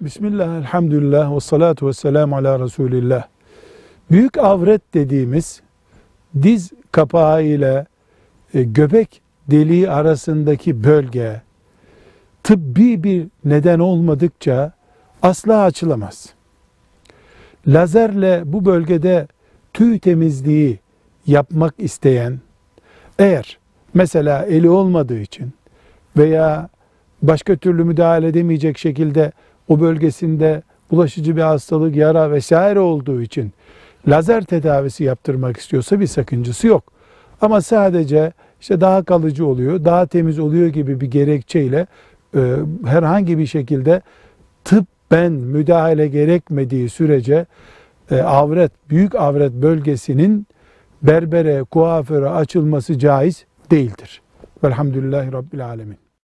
Bismillah, elhamdülillah ve salatu ve selamu ala Resulillah. Büyük avret dediğimiz diz kapağı ile e, göbek deliği arasındaki bölge tıbbi bir neden olmadıkça asla açılamaz. Lazerle bu bölgede tüy temizliği yapmak isteyen eğer mesela eli olmadığı için veya başka türlü müdahale edemeyecek şekilde o bölgesinde bulaşıcı bir hastalık, yara vesaire olduğu için lazer tedavisi yaptırmak istiyorsa bir sakıncası yok. Ama sadece işte daha kalıcı oluyor, daha temiz oluyor gibi bir gerekçeyle e, herhangi bir şekilde tıbben müdahale gerekmediği sürece e, avret, büyük avret bölgesinin berbere, kuaföre açılması caiz değildir. Velhamdülillahi Rabbil Alemin.